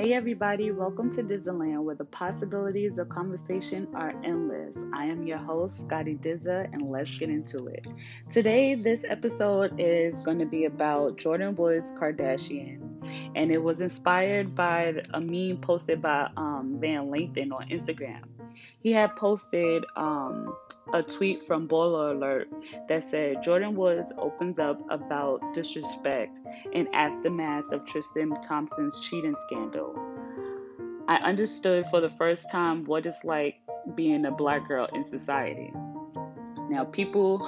Hey everybody, welcome to Disneyland where the possibilities of conversation are endless. I am your host, Scotty Dizza, and let's get into it. Today, this episode is going to be about Jordyn Woods Kardashian, and it was inspired by a meme posted by um, Van Lathan on Instagram. He had posted um, a tweet from Baller Alert that said Jordyn Woods opens up about disrespect and aftermath of Tristan Thompson's cheating scandal. I understood for the first time what it's like being a black girl in society. Now, people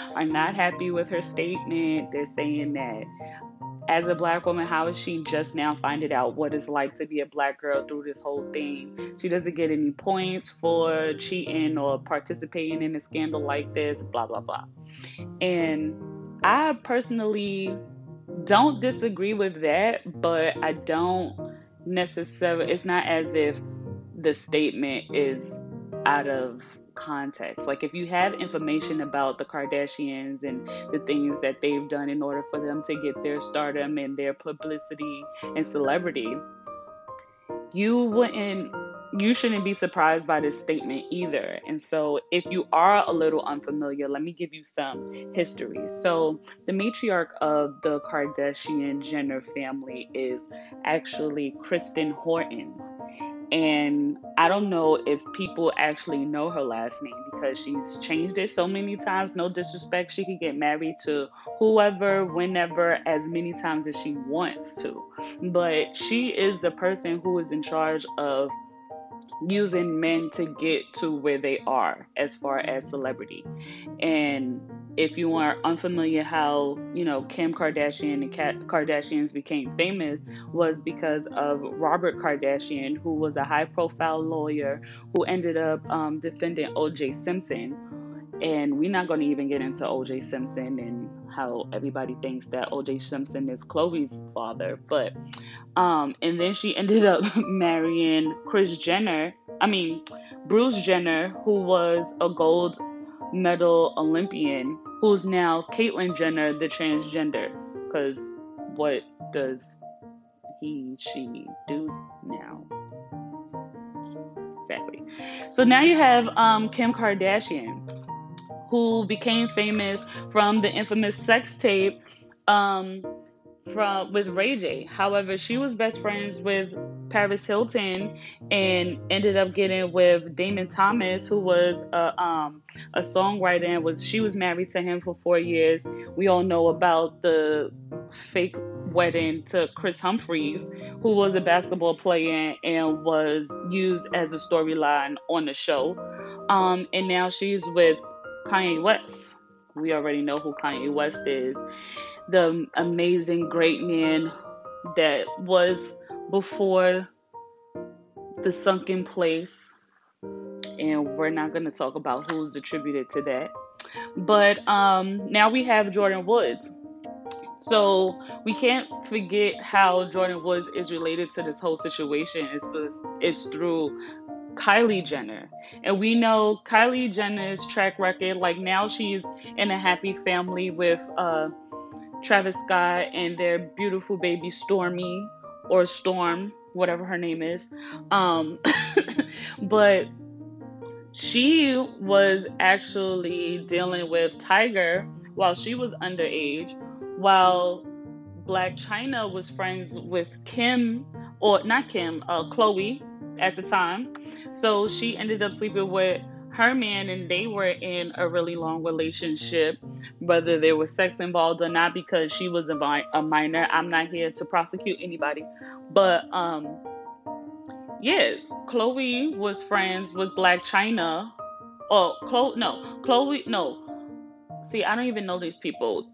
are not happy with her statement. They're saying that as a black woman, how is she just now finding out what it's like to be a black girl through this whole thing? She doesn't get any points for cheating or participating in a scandal like this, blah, blah, blah. And I personally don't disagree with that, but I don't necessarily, it's not as if the statement is out of context. Like if you have information about the Kardashians and the things that they've done in order for them to get their stardom and their publicity and celebrity, you wouldn't you shouldn't be surprised by this statement either. And so, if you are a little unfamiliar, let me give you some history. So, the matriarch of the Kardashian Jenner family is actually Kristen Houghton. And I don't know if people actually know her last name because she's changed it so many times. No disrespect, she could get married to whoever, whenever, as many times as she wants to. But she is the person who is in charge of using men to get to where they are as far as celebrity. And if you are unfamiliar how, you know, Kim Kardashian and Kat Kardashians became famous was because of Robert Kardashian, who was a high profile lawyer who ended up um, defending OJ Simpson. And we're not going to even get into OJ Simpson and how everybody thinks that OJ Simpson is Khloe's father. But, um, and then she ended up marrying Kris Jenner. I mean, Bruce Jenner, who was a gold medal Olympian who's now Caitlyn Jenner, the transgender. Because what does he, she do now? Exactly. So now you have um, Kim Kardashian, who became famous from the infamous sex tape um, from with Ray J. However, she was best friends with Paris Hilton and ended up getting with Damon Thomas, who was a um, a songwriter and was she was married to him for four years. We all know about the fake wedding to Kris Humphries, who was a basketball player and was used as a storyline on the show. Um, and now she's with Kanye West. We already know who Kanye West is the amazing great man that was before the sunken place. And we're not going to talk about who's attributed to that. But um, now we have Jordyn Woods. So we can't forget how Jordyn Woods is related to this whole situation. It's, it's through Kylie Jenner. And we know Kylie Jenner's track record. Like now she's in a happy family with uh, Travis Scott and their beautiful baby Stormi or Storm, whatever her name is. Um, but she was actually dealing with Tyga while she was underage, while Blac Chyna was friends with Kim, or not Kim, uh, Khloe at the time. So she ended up sleeping with her man and they were in a really long relationship, whether there was sex involved or not, because she was a, a minor. I'm not here to prosecute anybody, but um, yeah, Chloe was friends with Blac Chyna. Oh, Khloe, no, Chloe, no. See, I don't even know these people.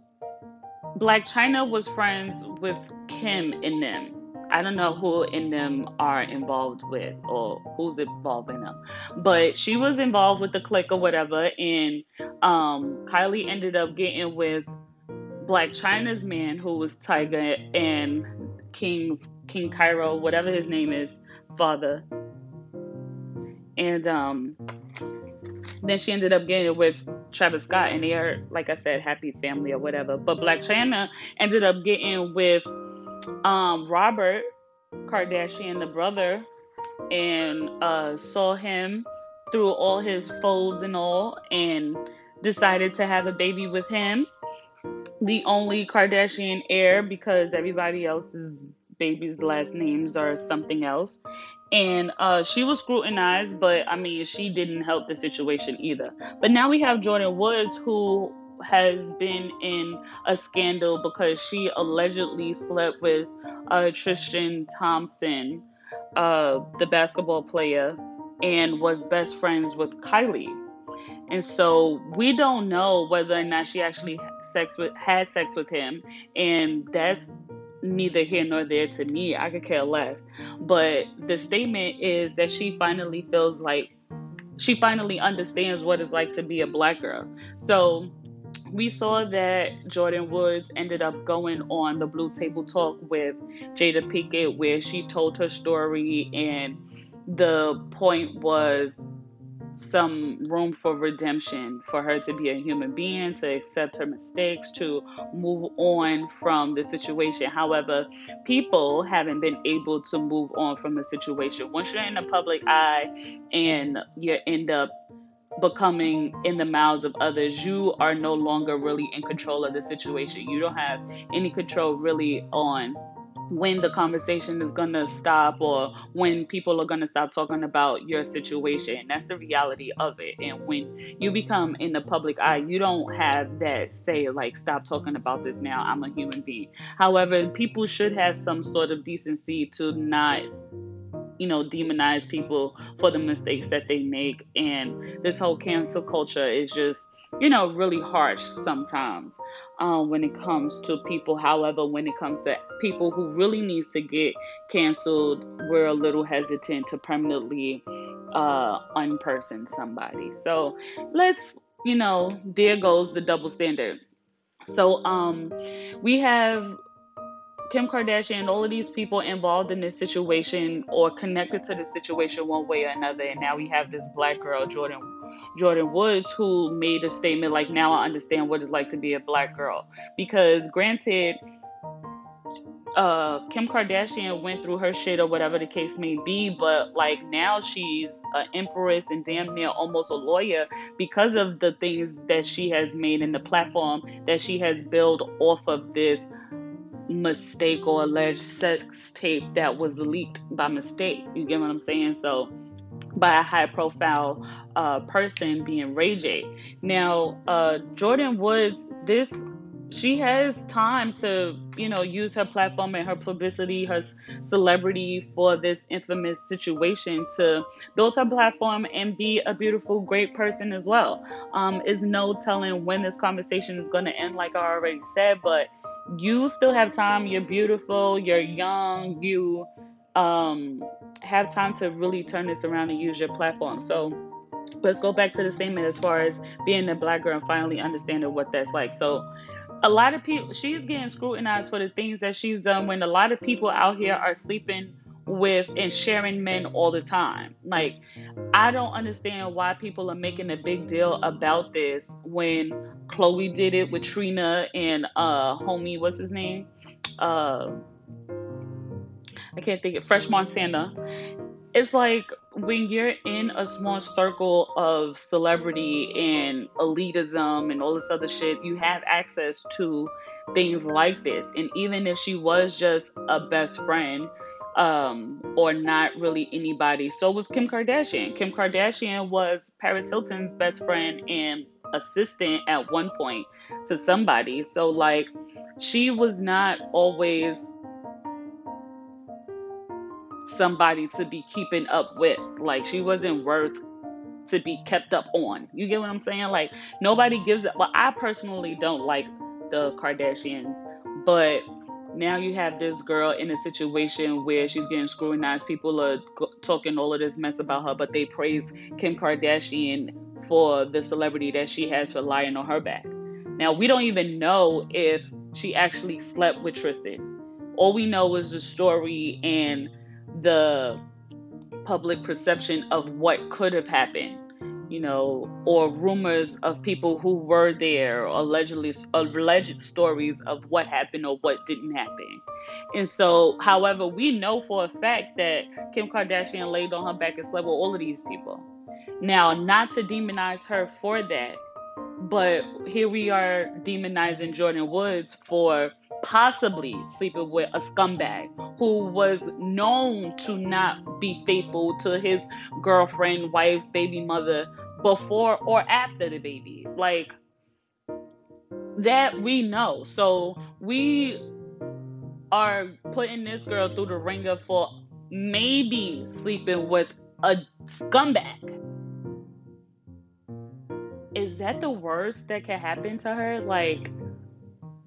Blac Chyna was friends with Kim and them. I don't know who in them are involved with or who's involved in them. But she was involved with the clique or whatever. And um, Kylie ended up getting with Blac Chyna's man, who was Tyga and King's King Cairo, whatever his name is, father. And um, then she ended up getting with Travis Scott, and they are, like I said, happy family or whatever. But Blac Chyna ended up getting with um, Robert, Kardashian, the brother, and uh, saw him through all his folds and all, and decided to have a baby with him. The only Kardashian heir because everybody else's baby's last names are something else. And uh, she was scrutinized, but I mean, she didn't help the situation either. But now we have Jordyn Woods, who has been in a scandal because she allegedly slept with uh, Tristan Thompson, uh, the basketball player, and was best friends with Kylie. And so we don't know whether or not she actually sex with had sex with him, and that's neither here nor there to me. I could care less. But the statement is that she finally feels like she finally understands what it's like to be a black girl. So we saw that Jordyn Woods ended up going on the Blue Table Talk with Jada Pinkett, where she told her story, and the point was some room for redemption for her to be a human being, to accept her mistakes, to move on from the situation. However, people haven't been able to move on from the situation. Once you're in the public eye and you end up becoming in the mouths of others, you are no longer really in control of the situation. You don't have any control really on when the conversation is going to stop or when people are going to stop talking about your situation. That's the reality of it. And when you become in the public eye, you don't have that say, like, stop talking about this now. I'm a human being. However, people should have some sort of decency to not you know, demonize people for the mistakes that they make. And this whole cancel culture is just, you know, really harsh sometimes um, when it comes to people. However, when it comes to people who really needs to get canceled, we're a little hesitant to permanently uh, unperson somebody. So let's, you know, there goes the double standard. So um, we have Kim Kardashian and all of these people involved in this situation or connected to the situation one way or another. And now we have this black girl, Jordan Jordyn Woods, who made a statement like, now I understand what it's like to be a black girl. Because granted, uh, Kim Kardashian went through her shit or whatever the case may be, but like now she's an empress and damn near almost a lawyer because of the things that she has made in the platform that she has built off of this mistake or alleged sex tape that was leaked by mistake. You get what I'm saying? So, by a high profile uh, person being Ray J. Now, uh, Jordyn Woods, this she has time to you know use her platform and her publicity her celebrity for this infamous situation to build her platform and be a beautiful great person as well um is no telling when this conversation is going to end like i already said but you still have time. You're beautiful. You're young. You um, have time to really turn this around and use your platform. So let's go back to the statement as far as being a black girl and finally understanding what that's like. So a lot of people, she's getting scrutinized for the things that she's done when a lot of people out here are sleeping with and sharing men all the time. Like, I don't understand why people are making a big deal about this when Khloe did it with Trina and uh homie, what's his name? Uh I can't think of French Montana. It's like when you're in a small circle of celebrity and elitism and all this other shit, you have access to things like this. And even if she was just a best friend, um, or not really anybody. So was Kim Kardashian. Kim Kardashian was Paris Hilton's best friend and assistant at one point to somebody. So like she was not always somebody to be keeping up with. Like she wasn't worth to be kept up on. You get what I'm saying? Like nobody gives it. Well, I personally don't like the Kardashians, but now you have this girl in a situation where she's getting scrutinized. People are talking all of this mess about her, but they praise Kim Kardashian for the celebrity that she has for lying on her back. Now, we don't even know if she actually slept with Tristan. All we know is the story and the public perception of what could have happened you know, or rumors of people who were there, allegedly alleged stories of what happened or what didn't happen. And so, however, we know for a fact that Kim Kardashian laid on her back and slept with all of these people. Now, not to demonize her for that, but here we are demonizing Jordyn Woods for possibly sleeping with a scumbag who was known to not be faithful to his girlfriend, wife, baby mother before or after the baby. Like that we know. So we are putting this girl through the ringer for maybe sleeping with a scumbag. Is that the worst that can happen to her? Like,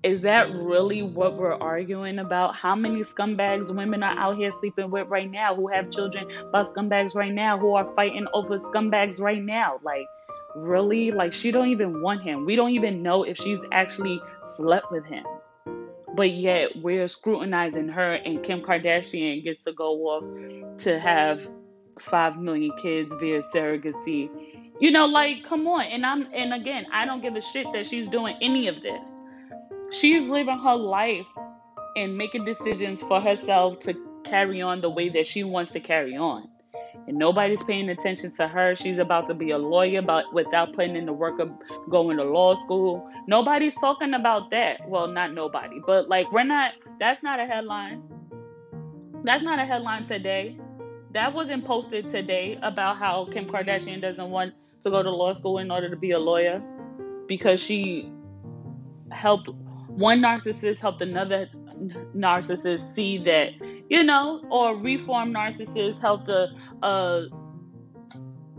is that really what we're arguing about? How many scumbags women are out here sleeping with right now who have children by scumbags right now who are fighting over scumbags right now? Like, really? Like, she don't even want him. We don't even know if she's actually slept with him but yet we're scrutinizing her and Kim Kardashian gets to go off to have 5 million kids via surrogacy. You know, like come on. And I'm and again, I don't give a shit that she's doing any of this. She's living her life and making decisions for herself to carry on the way that she wants to carry on and nobody's paying attention to her. She's about to be a lawyer, but without putting in the work of going to law school. Nobody's talking about that. Well, not nobody, but like we're not. That's not a headline. That's not a headline today. That wasn't posted today about how Kim Kardashian doesn't want to go to law school in order to be a lawyer because she helped one narcissist helped another narcissist see that you know, or reform narcissist helped a, a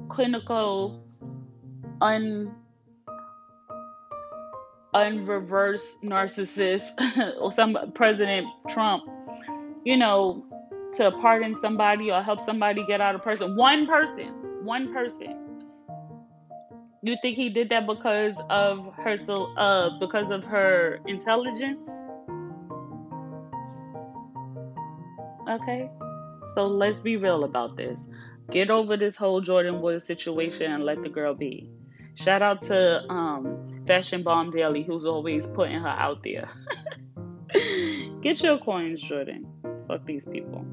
clinical un unreverse narcissist or some President Trump, you know, to pardon somebody or help somebody get out of prison. One person, one person. You think he did that because of her so uh because of her intelligence? Okay? So let's be real about this. Get over this whole Jordyn Woods situation and let the girl be. Shout out to um, Fashion Bomb Daily, who's always putting her out there. Get your coins, Jordyn. Fuck these people.